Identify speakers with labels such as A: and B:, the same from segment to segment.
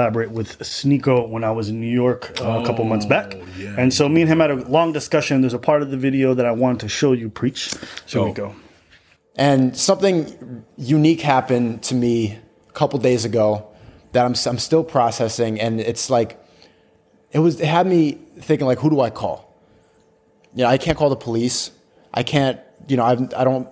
A: collaborate with Sneako when I was in New York uh, a couple months back.
B: Oh, yeah.
A: And so me and him had a long discussion. There's a part of the video that I wanted to show you preach. So we
B: Oh.
A: go.
C: And something unique happened to me a couple days ago that I'm, I'm still processing. And it's like, it was, it had me thinking like, who do I call? You know, I can't call the police. I can't, you know, I've, I don't,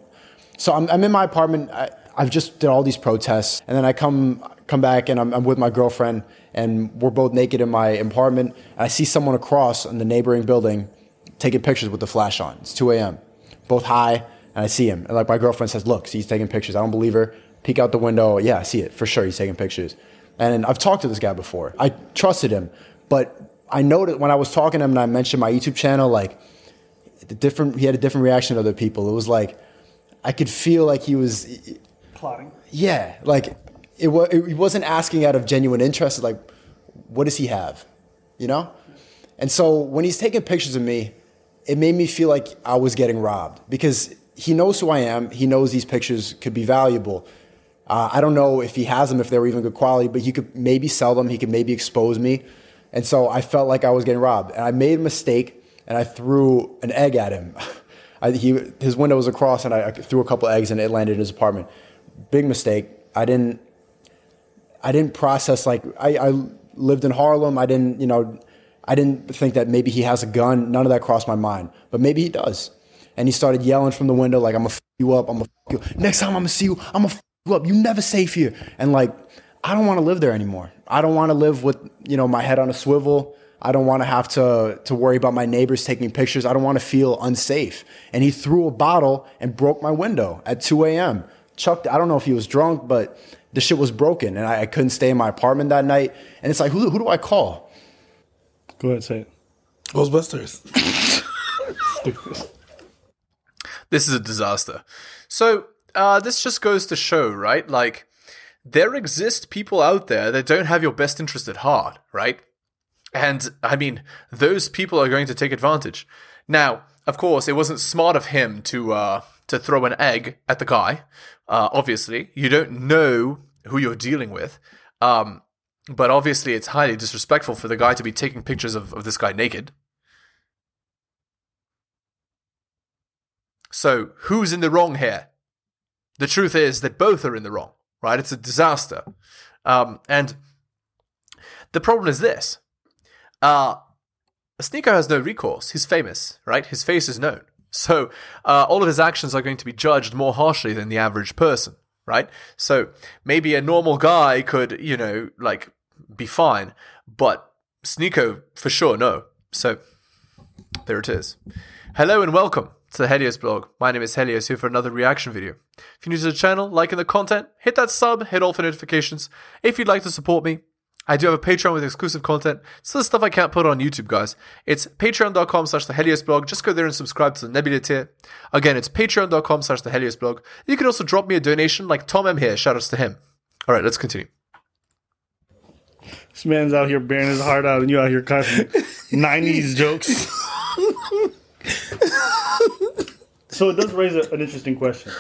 C: so I'm, I'm in my apartment. I, I've just did all these protests and then I come, come back and I'm, I'm with my girlfriend and we're both naked in my apartment. And I see someone across in the neighboring building taking pictures with the flash on. It's 2 a.m. Both high and I see him. And like my girlfriend says, look, he's taking pictures. I don't believe her. Peek out the window. Yeah, I see it for sure. He's taking pictures. And I've talked to this guy before. I trusted him, but I noticed when I was talking to him and I mentioned my YouTube channel, like the different, he had a different reaction to other people. It was like, I could feel like he was,
A: Plotting.
C: yeah, like it, wa- it, wasn't asking out of genuine interest. Like, what does he have? You know? And so when he's taking pictures of me, it made me feel like I was getting robbed because he knows who I am. He knows these pictures could be valuable. Uh, I don't know if he has them, if they were even good quality, but he could maybe sell them. He could maybe expose me. And so I felt like I was getting robbed. And I made a mistake and I threw an egg at him. I, he, his window was across and I, I threw a couple eggs and it landed in his apartment. Big mistake. I didn't, I didn't process like I, I lived in Harlem. I didn't, you know, I didn't think that maybe he has a gun. None of that crossed my mind, but maybe he does. And he started yelling from the window like, "I'm gonna f- you up. I'm gonna f- you. up. Next time I'm gonna see you, I'm gonna f- you up. You never safe here." And like, I don't want to live there anymore. I don't want to live with you know my head on a swivel. I don't want to have to to worry about my neighbors taking pictures. I don't want to feel unsafe. And he threw a bottle and broke my window at 2 a.m. Chucked. I don't know if he was drunk, but the shit was broken, and I, I couldn't stay in my apartment that night. And it's like, who, who do I call?
A: Go ahead, say it.
B: Ghostbusters.
D: This is a disaster. So, uh, this just goes to show, right? Like, there exist people out there that don't have your best interest at heart, right? And I mean, those people are going to take advantage. Now, of course, it wasn't smart of him to uh, to throw an egg at the guy. Uh, obviously, you don't know who you're dealing with. Um, but obviously, it's highly disrespectful for the guy to be taking pictures of, of this guy naked. So, who's in the wrong here? The truth is that both are in the wrong, right? It's a disaster. Um, and the problem is this uh, Sneako has no recourse. He's famous, right? His face is known. So, uh, all of his actions are going to be judged more harshly than the average person, right? So, maybe a normal guy could, you know, like, be fine, but Sneako, for sure, no. So, there it is. Hello and welcome to the Helios blog. My name is Helios here for another reaction video. If you're new to the channel, liking the content, hit that sub, hit all for notifications. If you'd like to support me, I do have a Patreon with exclusive content. It's the stuff I can't put on YouTube, guys. It's patreon.com slash the Helios blog. Just go there and subscribe to the Nebula tier. Again, it's patreon.com slash the Helios blog. You can also drop me a donation like Tom M here. Shoutouts to him. All right, let's continue.
A: This man's out here bearing his heart out, and you out here cutting 90s jokes. so it does raise a, an interesting question.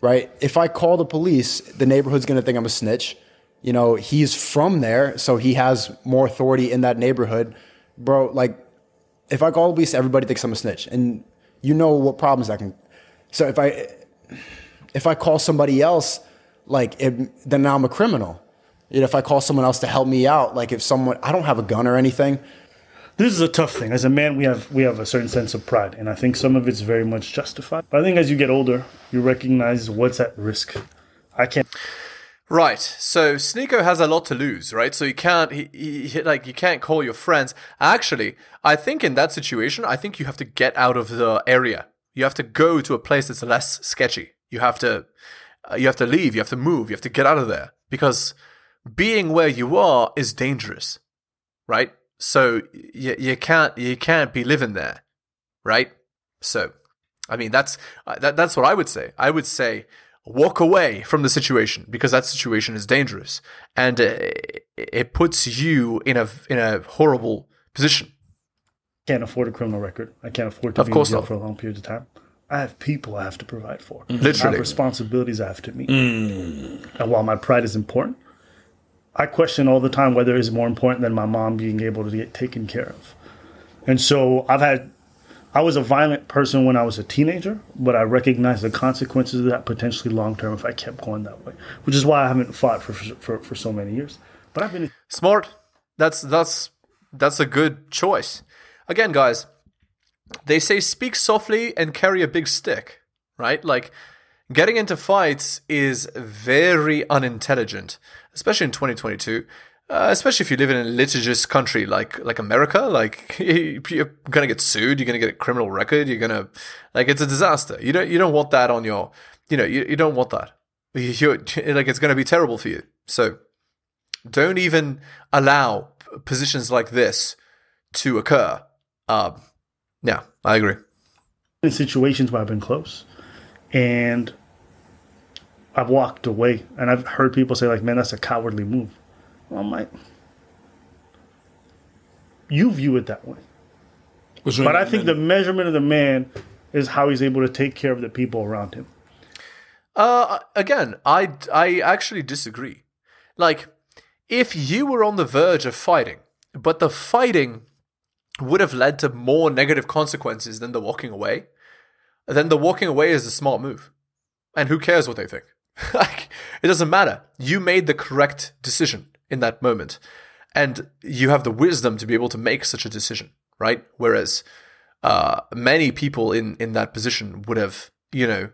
C: right? If I call the police, the neighborhood's gonna think I'm a snitch. You know, he's from there, so he has more authority in that neighborhood. Bro, like, if I call the police, everybody thinks I'm a snitch. And you know what problems that can. So if I if I call somebody else, like, it, then now I'm a criminal. You know, if I call someone else to help me out, like if someone, I don't have a gun or anything.
A: This is a tough thing. As a man, we have we have a certain sense of pride, and I think some of it's very much justified. But I think as you get older, you recognize what's at risk. I can't.
D: Right. So Sneako has a lot to lose, right? So you can't, he, he, like, you can't call your friends. Actually, I think in that situation, I think you have to get out of the area. You have to go to a place that's less sketchy. You have to, uh, you have to leave. You have to move. You have to get out of there because being where you are is dangerous, right? So you, you can't, you can't be living there, right? So, I mean, that's uh, that, that's what I would say. I would say walk away from the situation because that situation is dangerous and uh, it puts you in a in a horrible position.
A: can't afford a criminal record. I can't afford to
D: Of
A: be
D: course
A: in jail
D: not.
A: for a long period of time. I have people I have to provide for. I
D: Literally.
A: have responsibilities I have to meet. And while my pride is important, I question all the time whether it's more important than my mom being able to get taken care of. And so I've had, I was a violent person when I was a teenager, but I recognize the consequences of that potentially long term if I kept going that way, which is why I haven't fought for, for, for so many years. But I've been.
D: Smart. That's, that's, that's a good choice. Again, guys, they say speak softly and carry a big stick, right? Like, getting into fights is very unintelligent, especially in 2022. Uh, especially if you live in a litigious country like like America, like you're gonna get sued, you're gonna get a criminal record, you're gonna like it's a disaster. You don't you don't want that on your, you know, you, you don't want that. You're, like it's gonna be terrible for you. So don't even allow positions like this to occur. Um, yeah, I agree.
A: In situations where I've been close, and I've walked away, and I've heard people say like, "Man, that's a cowardly move." Well, I'm like, you view it that way, but I think the measurement of the man is how he's able to take care of the people around him.
D: Uh, again, I I actually disagree. Like, if you were on the verge of fighting, but the fighting would have led to more negative consequences than the walking away, then the walking away is a smart move. And who cares what they think? like, it doesn't matter. You made the correct decision in that moment. And you have the wisdom to be able to make such a decision, right? Whereas uh, many people in, in that position would have, you know,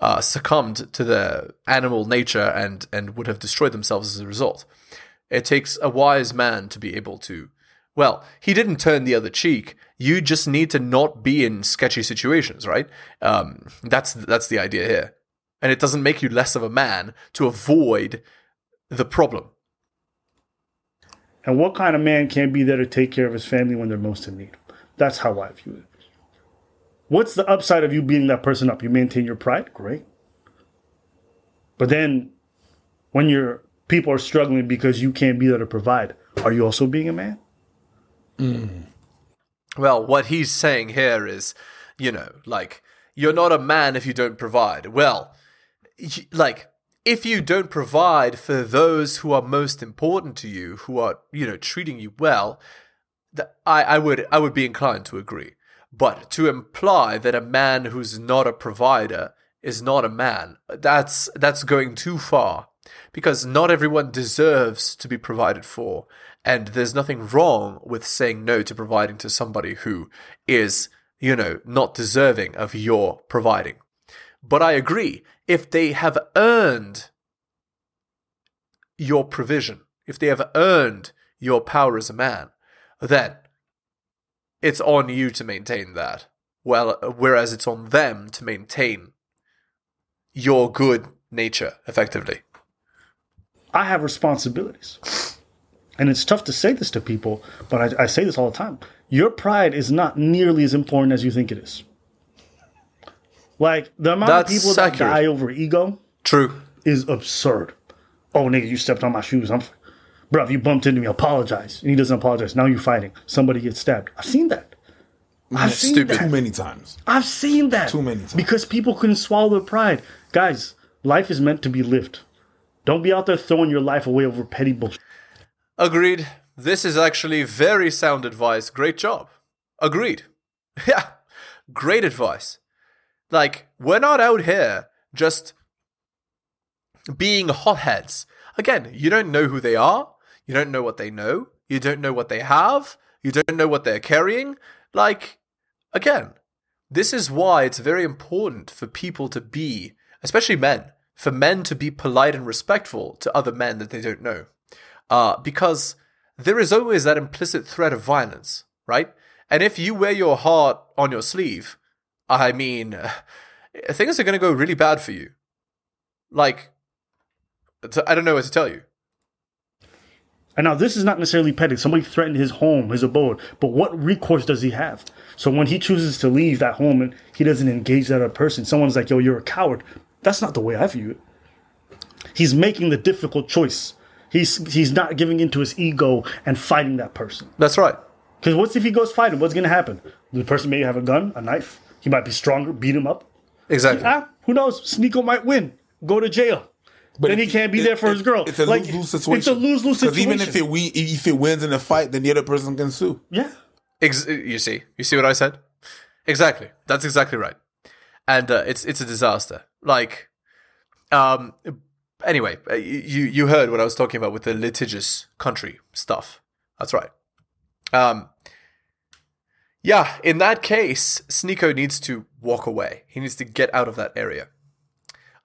D: uh, succumbed to their animal nature and, and would have destroyed themselves as a result. It takes a wise man to be able to well, he didn't turn the other cheek. You just need to not be in sketchy situations, right? Um, that's that's the idea here, and it doesn't make you less of a man to avoid the problem.
A: And what kind of man can't be there to take care of his family when they're most in need? That's how I view it. What's the upside of you beating that person up? You maintain your pride, great. But then, when your people are struggling because you can't be there to provide, are you also being a man?
D: Mm. Well, what he's saying here is, you know, like, you're not a man if you don't provide. Well, like, if you don't provide for those who are most important to you, who are, you know, treating you well, I, I would I would be inclined to agree. But to imply that a man who's not a provider is not a man, that's that's going too far. Because not everyone deserves to be provided for. And there's nothing wrong with saying no to providing to somebody who is, you know, not deserving of your providing. But I agree, if they have earned your provision, if they have earned your power as a man, then it's on you to maintain that. Well, whereas it's on them to maintain your good nature effectively.
A: I have responsibilities. And it's tough to say this to people, but I, I, say this all the time. Your pride is not nearly as important as you think it is. Like the amount That's of people that die over ego,
D: true,
A: is absurd. Oh, nigga, you stepped on my shoes. I'm, bro. If you bumped into me, apologize. And he doesn't apologize. Now you're fighting. Somebody gets stabbed. I've seen that.
B: I've seen Stupid. that too many times.
A: I've seen that
B: too many times
A: because people couldn't swallow their pride. Guys, life is meant to be lived. Don't be out there throwing your life away over petty bullshit.
D: Agreed. This is actually very sound advice. Great job. Agreed. Yeah, great advice. Like, we're not out here just being hotheads. Again, you don't know who they are. You don't know what they know. You don't know what they have. You don't know what they're carrying. Like, again, this is why it's very important for people to be, especially men, for men to be polite and respectful to other men that they don't know uh, because there is always that implicit threat of violence, right? And if you wear your heart on your sleeve, I mean, things are going to go really bad for you. Like, I don't know what to tell you.
A: And now this is not necessarily petty. Somebody threatened his home, his abode, but what recourse does he have? So when he chooses to leave that home and he doesn't engage that other person, someone's like, "Yo, you're a coward." That's not the way I view it. He's making the difficult choice He's he's not giving into his ego and fighting that person.
D: That's right.
A: Because what's if he goes fighting? What's going to happen? The person may have a gun, a knife. He might be stronger. Beat him up.
D: Exactly.
A: Ah, who knows? Sneako might win. Go to jail.
B: But
A: then he can't be
B: it-
A: there for his girl.
B: It's a
A: Like,
B: lose lose situation.
A: It's a lose lose
B: Because
A: situation.
B: even if it we if it wins in the fight, then the other person can sue.
A: yeah,
D: Ex- you see, you see what I said? Exactly. That's exactly right. And uh, it's it's a disaster. Like, um, anyway, uh, you you heard what I was talking about with the litigious country stuff. That's right. Um, yeah, in that case, Sneako needs to walk away. He needs to get out of that area.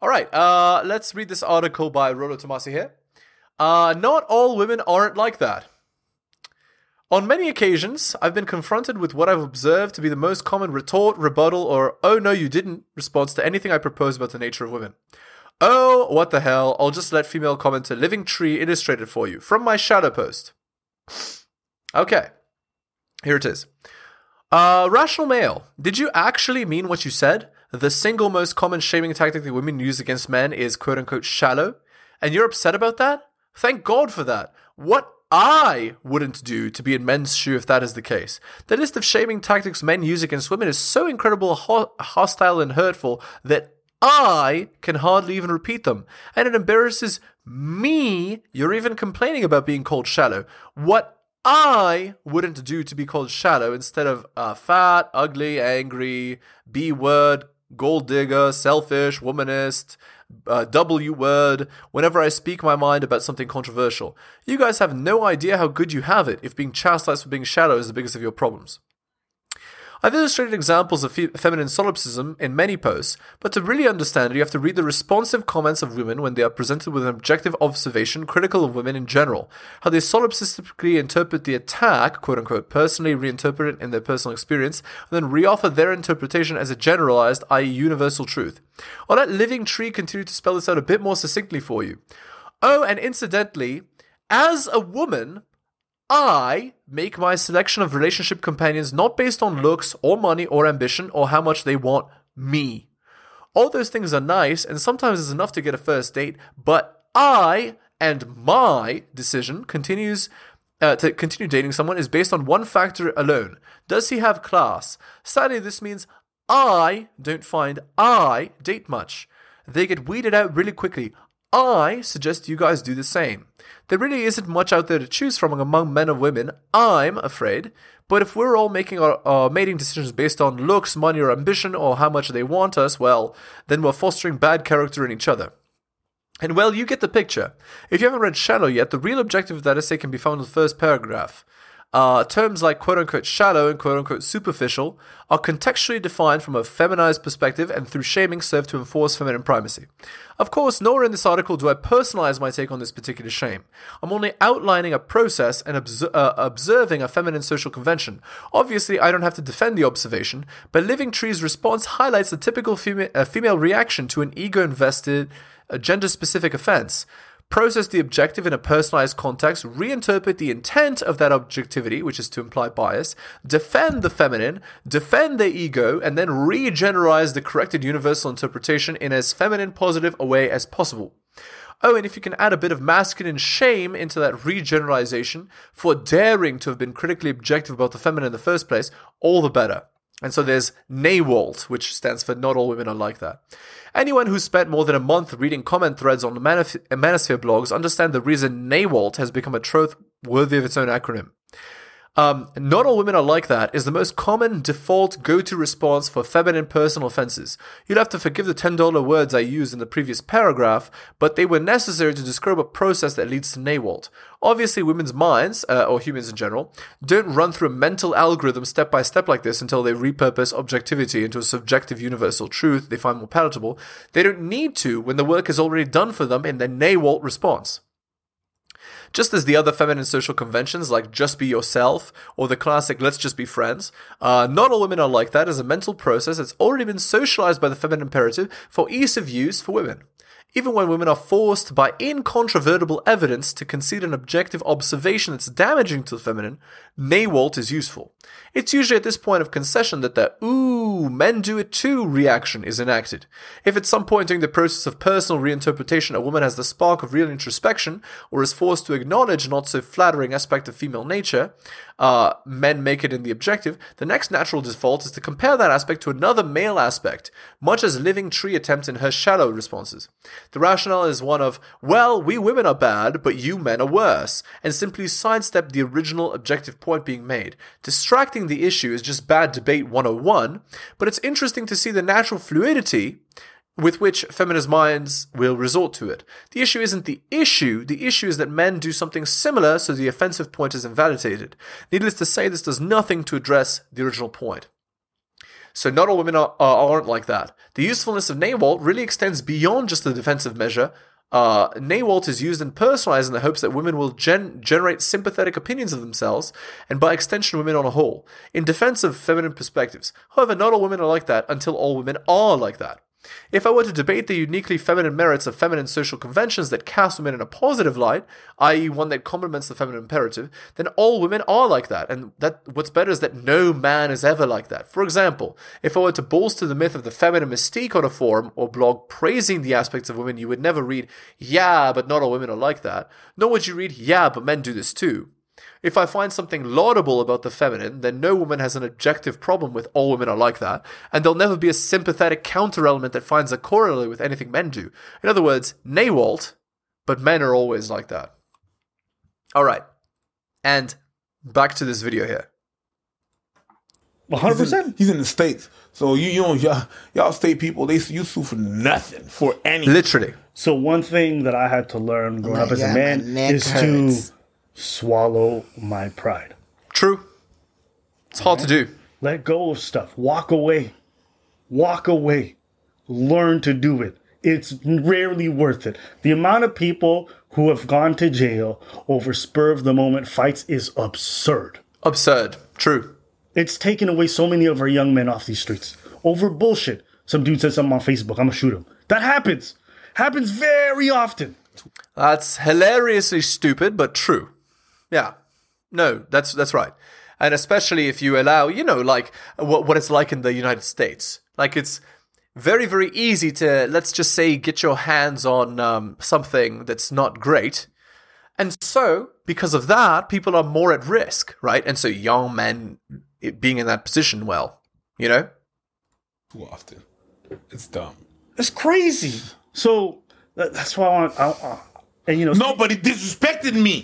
D: All right, uh, let's read this article by Rollo Tomassi here. Uh, not all women aren't like that. On many occasions, I've been confronted with what I've observed to be the most common retort, rebuttal, or oh no, you didn't response to anything I propose about the nature of women. Oh, what the hell, I'll just let female commenter Living Tree illustrate it for you from my shadow post. Okay, here it is. Uh, rational male, did you actually mean what you said? The single most common shaming tactic that women use against men is quote unquote shallow? And you're upset about that? Thank God for that. What I wouldn't do to be in men's shoe if that is the case. The list of shaming tactics men use against women is so incredible, ho- hostile, and hurtful that I can hardly even repeat them. And it embarrasses me. You're even complaining about being called shallow. What I wouldn't do to be called shallow instead of uh, fat, ugly, angry, B word, gold digger, selfish, womanist, uh, W word, whenever I speak my mind about something controversial. You guys have no idea how good you have it if being chastised for being shallow is the biggest of your problems. I've illustrated examples of fe- feminine solipsism in many posts, but to really understand it, you have to read the responsive comments of women when they are presented with an objective observation critical of women in general, how they solipsistically interpret the attack, quote unquote, personally reinterpret it in their personal experience, and then reoffer their interpretation as a generalized, i.e., universal truth. I'll let Living Tree continue to spell this out a bit more succinctly for you. Oh, and incidentally, as a woman, I make my selection of relationship companions not based on looks or money or ambition or how much they want me. All those things are nice and sometimes it's enough to get a first date, but I and my decision continues uh, to continue dating someone is based on one factor alone. Does he have class? Sadly, this means I don't find I date much. They get weeded out really quickly. I suggest you guys do the same. There really isn't much out there to choose from among men and women, I'm afraid. But if we're all making our, our mating decisions based on looks, money, or ambition, or how much they want us, well, then we're fostering bad character in each other. And well, you get the picture. If you haven't read Shallow yet, the real objective of that essay can be found in the first paragraph. Uh, terms like quote unquote shallow and quote unquote superficial are contextually defined from a feminized perspective and through shaming serve to enforce feminine primacy. Of course, nowhere in this article do I personalize my take on this particular shame. I'm only outlining a process and obs- uh, observing a feminine social convention. Obviously, I don't have to defend the observation, but Living Tree's response highlights the typical fema- uh, female reaction to an ego invested, uh, gender specific offense process the objective in a personalized context, reinterpret the intent of that objectivity, which is to imply bias, defend the feminine, defend their ego, and then regeneralize the corrected universal interpretation in as feminine positive a way as possible. Oh, and if you can add a bit of masculine shame into that regeneralization for daring to have been critically objective about the feminine in the first place, all the better. And so there's NAWALT, which stands for Not All Women Are Like That. Anyone who spent more than a month reading comment threads on Manosphere blogs understand the reason NAWALT has become a trope worthy of its own acronym. Um, not all women are like that is the most common default go-to response for feminine personal offenses. You'll have to forgive the $10 words I used in the previous paragraph, but they were necessary to describe a process that leads to NAWALT. Obviously, women's minds, uh, or humans in general, don't run through a mental algorithm step by step like this until they repurpose objectivity into a subjective universal truth they find more palatable. They don't need to when the work is already done for them in their NAWALT response. Just as the other feminine social conventions like just be yourself or the classic let's just be friends, uh, not all women are like that as a mental process that's already been socialized by the feminine imperative for ease of use for women. Even when women are forced by incontrovertible evidence to concede an objective observation that's damaging to the feminine, NAWALT is useful. It's usually at this point of concession that the ooh, men do it too reaction is enacted. If at some point during the process of personal reinterpretation a woman has the spark of real introspection or is forced to acknowledge not so flattering aspect of female nature, uh, men make it in the objective, the next natural default is to compare that aspect to another male aspect, much as Living Tree attempts in her shallow responses. The rationale is one of, well, we women are bad, but you men are worse, and simply sidestep the original objective point being made. Distracting the issue is just bad debate 101, but it's interesting to see the natural fluidity with which feminist minds will resort to it. The issue isn't the issue, the issue is that men do something similar, so the offensive point is invalidated. Needless to say, this does nothing to address the original point. So not all women are, are, aren't like that. The usefulness of NAWALT really extends beyond just the defensive measure. Uh, NAWALT is used and personalized in the hopes that women will gen- generate sympathetic opinions of themselves, and by extension, women on a whole, in defense of feminine perspectives. However, not all women are like that until all women are like that. If I were to debate the uniquely feminine merits of feminine social conventions that cast women in a positive light, i.e., one that complements the feminine imperative, then all women are like that. And that what's better is that no man is ever like that. For example, if I were to bolster the myth of the feminine mystique on a forum or blog praising the aspects of women, you would never read, yeah, but not all women are like that. Nor would you read, yeah, but men do this too. If I find something laudable about the feminine, then no woman has an objective problem with all women are like that, and there'll never be a sympathetic counter element that finds a corollary with anything men do. In other words, NAWALT, but men are always like that. Alright, and back to this video here.
A: 100%.
B: He's in the states, so you you know y'all, y'all state people they you sue for nothing for anything.
D: Literally.
A: So one thing that I had to learn growing oh
C: my
A: up as a
C: God,
A: man is
C: hurts.
A: to swallow my pride.
D: True. It's hard to do.
A: Let go of stuff. Walk away. Walk away. Learn to do it. It's rarely worth it. The amount of people who have gone to jail over spur of the moment fights is absurd.
D: Absurd. True.
A: It's taken away so many of our young men off these streets over bullshit. Some dude said something on Facebook. I'm gonna shoot him. That happens. Happens very often.
D: That's hilariously stupid, but true. Yeah. No, that's that's right. And especially if you allow, you know, like what what it's like in the United States. Like it's very very easy to let's just say get your hands on um, something that's not great. And so, because of that, people are more at risk, right? And so young men being in that position, well, you know,
B: Too often, it's dumb.
A: It's crazy. So that's why I want. I, I, and you know,
B: Nobody disrespected me.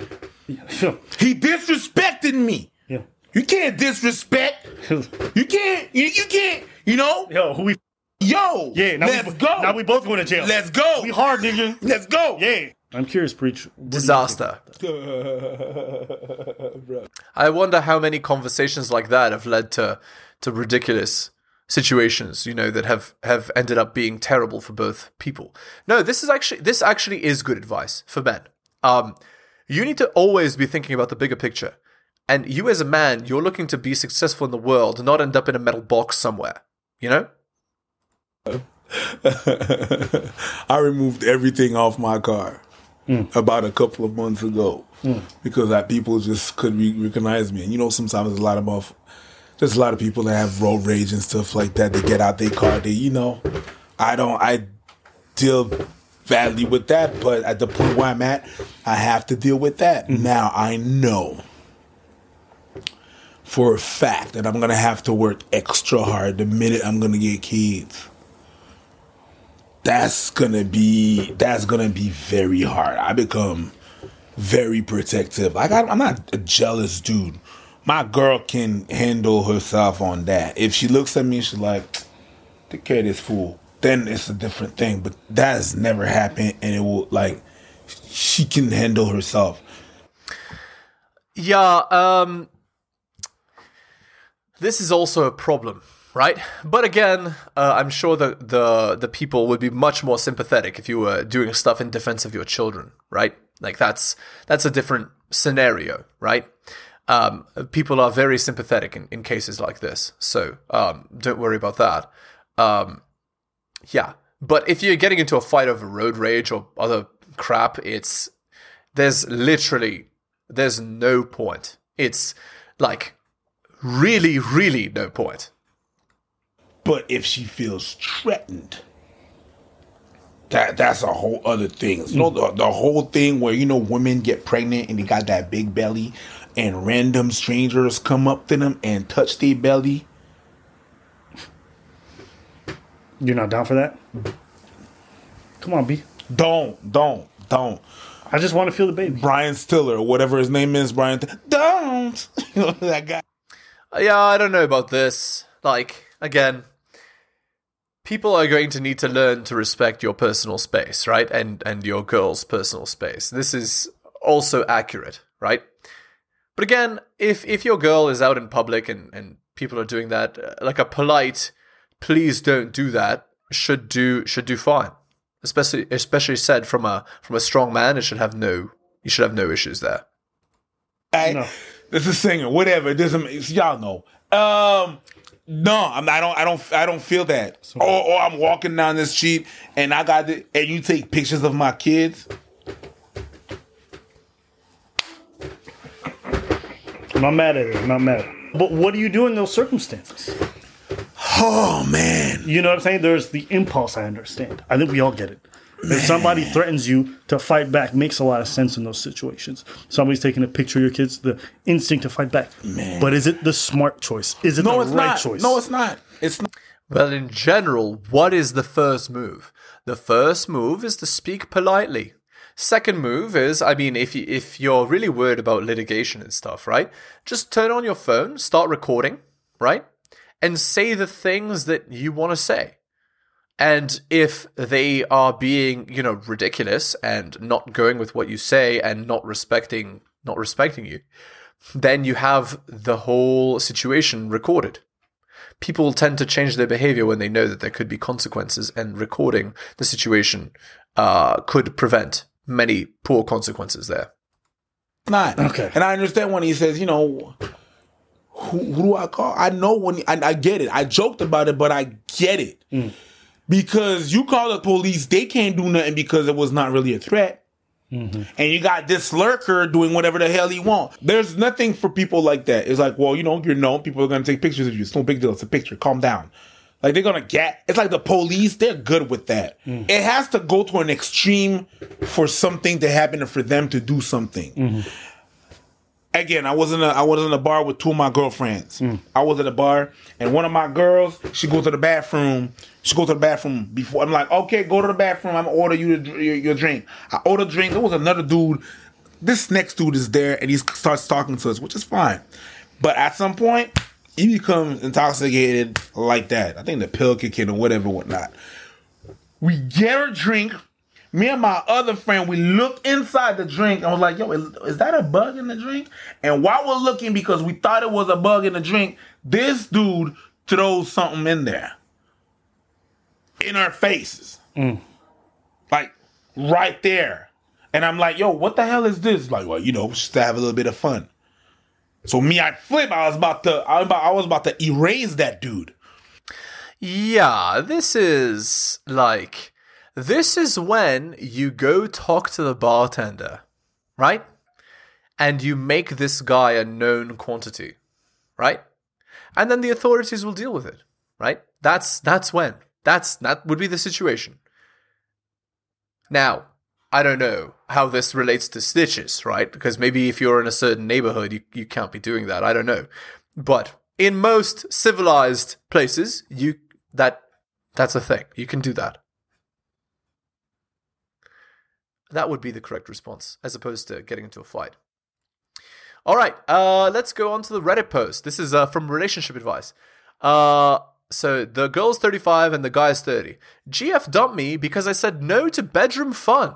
A: Sure.
B: He disrespected me.
A: Yeah.
B: You can't disrespect. You can't. You, you can't. You know.
A: Yo, who we?
B: Yo.
A: Yeah. Now
B: let's
A: we,
B: go.
A: Now we both going to jail.
B: Let's go.
A: We hard, nigga.
B: Let's go.
A: Yeah. I'm curious, preach. What do
D: disaster. I wonder how many conversations like that have led to to ridiculous situations, you know, that have have ended up being terrible for both people. No, this is actually this actually is good advice for men. Um, you need to always be thinking about the bigger picture. And you as a man, you're looking to be successful in the world, not end up in a metal box somewhere. You know?
B: I removed everything off my car hmm. about a couple of months ago hmm. because that people just couldn't re- recognize me. And you know, sometimes there's a lot of buff. There's a lot of people that have road rage and stuff like that. They get out their car. They, you know, I don't. I deal badly with that, but at the point where I'm at, I have to deal with that. Mm-hmm. Now I know for a fact that I'm gonna have to work extra hard the minute I'm gonna get kids that's gonna be that's gonna be very hard. I become very protective. Like I, I'm not a jealous dude. My girl can handle herself on that. If she looks at me, she's like, "Take care of this fool." Then it's a different thing. But that has never happened, and it will like she can handle herself.
D: Yeah, um this is also a problem, right? But again, uh, I'm sure that the the people would be much more sympathetic if you were doing stuff in defense of your children, right? Like that's that's a different scenario, right? Um, people are very sympathetic in, in cases like this, so um, don't worry about that. Um, yeah, but if you're getting into a fight over road rage or other crap, it's there's literally there's no point. It's like really, really no point.
B: But if she feels threatened, that that's a whole other thing. You know the, the whole thing where you know women get pregnant and they got that big belly, and random strangers come up to them and touch their belly.
A: You're not down for that? Come on, B.
B: Don't, don't, don't.
A: I just want to feel the baby.
B: Brian Stiller, whatever his name is, Brian. don't. You know that guy.
D: Uh, Yeah, I don't know about this. Like, again, people are going to need to learn to respect your personal space, right? And and your girl's personal space. This is also accurate, right? But again, if if your girl is out in public and and people are doing that, uh, like a polite, please don't do that, should do should do fine. Especially especially said from a from a strong man, it should have no you should have no issues there.
B: Hey,
A: No.
B: This is singer, whatever. It doesn't. it's- Y'all know. Um, no, I'm, I don't. I don't. I don't feel that. Or, or I'm walking down the street and I got the, and you take pictures of my kids.
A: I'm not mad at it. I'm not mad. But what do you do in those circumstances?
B: Oh man.
A: You know what I'm saying? There's the impulse. I understand. I think we all get it. If somebody threatens you to fight back, makes a lot of sense in those situations. Somebody's taking a picture of your kids, the instinct to fight back.
B: Man.
A: But is it the smart choice? Is it
B: No,
A: the
B: it's
A: right
B: not.
A: choice?
B: No, it's not. It's not.
D: Well, in general, what is the first move? The first move is to speak politely. Second move is, I mean, if you, if you're really worried about litigation and stuff, right? Just turn on your phone, start recording, right? And say the things that you want to say. And if they are being, you know, ridiculous and not going with what you say and not respecting not respecting you, then you have the whole situation recorded people tend to change their behavior when they know that there could be consequences, and recording the situation uh, could prevent many poor consequences there.
B: not.
A: Okay.
B: And I understand when he says, you know, who, who do I call? I know when I, I get it. I joked about it, but I get it mm. because you call the police, they can't do nothing because it was not really a threat. Mm-hmm. And you got this lurker doing whatever the hell he want. There's nothing for people like that. It's like, well, you know, you're known. People are gonna take pictures of you. It's no big deal. It's a picture. Calm down. Like they're gonna get. It's like the police. They're good with that. Mm. It has to go to an extreme for something to happen and for them to do something mm-hmm. Again, I was in a I was in a bar with two of my girlfriends. I was at a bar, and one of my girls, she goes to the bathroom. She goes to the bathroom before. I'm like, okay, go to the bathroom. I'm order you your, your drink. I order drink. There was another dude. This next dude is there, and he starts talking to us, which is fine. But at some point, he becomes intoxicated like that. I think the pill kick in or whatever, whatnot. We get a drink. Me and my other friend, we look inside the drink and was like, yo, is, that a bug in the drink? And while we're looking, because we thought it was a bug in the drink, this dude throws something in there. In our faces. Mm. Like right there. And I'm like, yo, what the hell is this? Like, well, you know, just to have a little bit of fun. So me, I flip. I was about to, I was about, I was about to erase that dude.
D: Yeah, this is like this is when you go talk to the bartender, right? And you make this guy a known quantity, right? And then the authorities will deal with it, right? That's that's when. That's that would be the situation. Now, I don't know how this relates to stitches, right? Because maybe if you're in a certain neighborhood, you, you can't be doing that. I don't know. But in most civilized places, you that that's a thing. You can do that. That would be the correct response, as opposed to getting into a fight. All right, uh, let's go on to the Reddit post. This is uh, from Relationship Advice. Uh, so the girl's 35 and the guy's 30. GF dumped me because I said no to bedroom fun.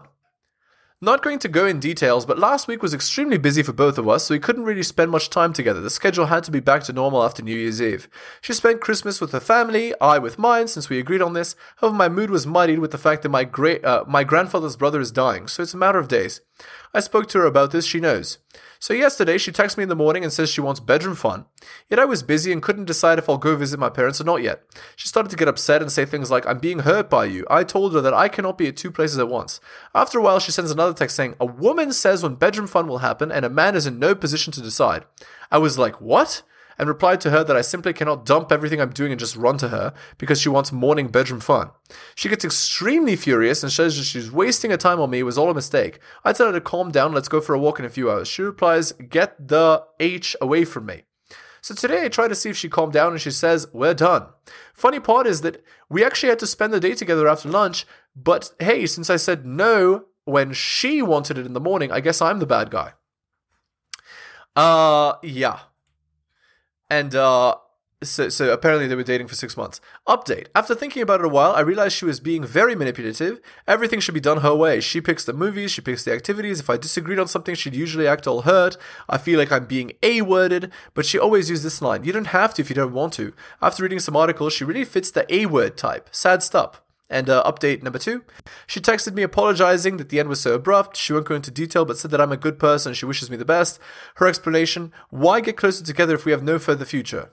D: Not going to go in details, but last week was extremely busy for both of us, so we couldn't really spend much time together. The schedule had to be back to normal after New Year's Eve. She spent Christmas with her family, I with mine, since we agreed on this. However, my mood was muddied with the fact that my great, uh, my grandfather's brother is dying, so it's a matter of days. I spoke to her about this, she knows. So yesterday, she texts me in the morning and says she wants bedroom fun. Yet I was busy and couldn't decide if I'll go visit my parents or not yet. She started to get upset and say things like, I'm being hurt by you. I told her that I cannot be at two places at once. After a while, she sends another text saying, A woman says when bedroom fun will happen and a man is in no position to decide. I was like, What? And replied to her that I simply cannot dump everything I'm doing and just run to her because she wants morning bedroom fun. She gets extremely furious and says that she's wasting her time on me was all a mistake. I tell her to calm down, let's go for a walk in a few hours. She replies, Get the H away from me. So today I try to see if she calmed down and she says, We're done. Funny part is that we actually had to spend the day together after lunch, but hey, since I said no when she wanted it in the morning, I guess I'm the bad guy. Uh, yeah. And, uh, so, so apparently they were dating for six months. Update. After thinking about it a while, I realized she was being very manipulative. Everything should be done her way. She picks the movies, she picks the activities. If I disagreed on something, she'd usually act all hurt. I feel like I'm being A-worded, but she always used this line. You don't have to if you don't want to. After reading some articles, she really fits the A-word type. Sad stuff. And uh, update number two. She texted me apologizing that the end was so abrupt. She won't go into detail, but said that I'm a good person she wishes me the best. Her explanation why get closer together if we have no further future?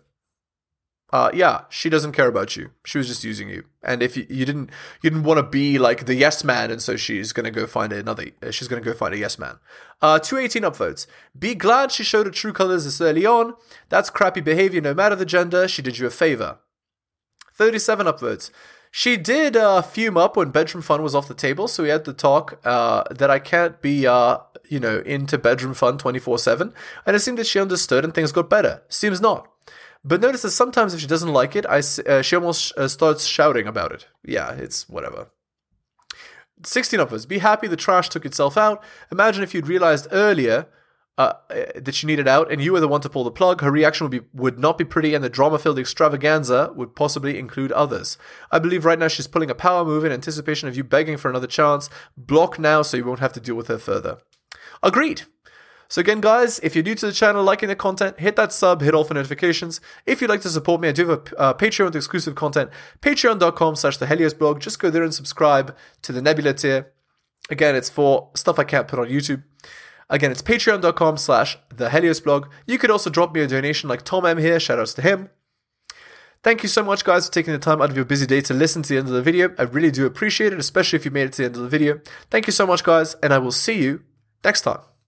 D: Uh, yeah, she doesn't care about you. She was just using you. And if you, you didn't, you didn't want to be like the yes man, and so she's gonna go find another. Uh, she's gonna go find a yes man. Uh, two eighteen upvotes. Be glad she showed her true colors this early on. That's crappy behavior, no matter the gender. She did you a favor. Thirty-seven upvotes. She did uh, fume up when bedroom fun was off the table, so we had the talk uh, that I can't be, uh, you know, into bedroom fun 24 7. And it seemed that she understood and things got better. Seems not. But notice that sometimes if she doesn't like it, I, uh, she almost uh, starts shouting about it. Yeah, it's whatever. 16 of us. Be happy the trash took itself out. Imagine if you'd realized earlier uh, that she needed out and you were the one to pull the plug, her reaction would be would not be pretty and the drama-filled extravaganza would possibly include others. I believe right now she's pulling a power move in anticipation of you begging for another chance. Block now so you won't have to deal with her further. Agreed. So again, guys, if you're new to the channel, liking the content, hit that sub, hit all for notifications. If you'd like to support me, I do have a uh, Patreon with exclusive content, patreon.com slash the Helios blog. Just go there and subscribe to the Nebula tier. Again, it's for stuff I can't put on YouTube. Again, it's patreon.com slash the Helios blog. You could also drop me a donation like Tom M here. Shoutouts to him. Thank you so much, guys, for taking the time out of your busy day to listen to the end of the video. I really do appreciate it, especially if you made it to the end of the video. Thank you so much, guys, and I will see you next time.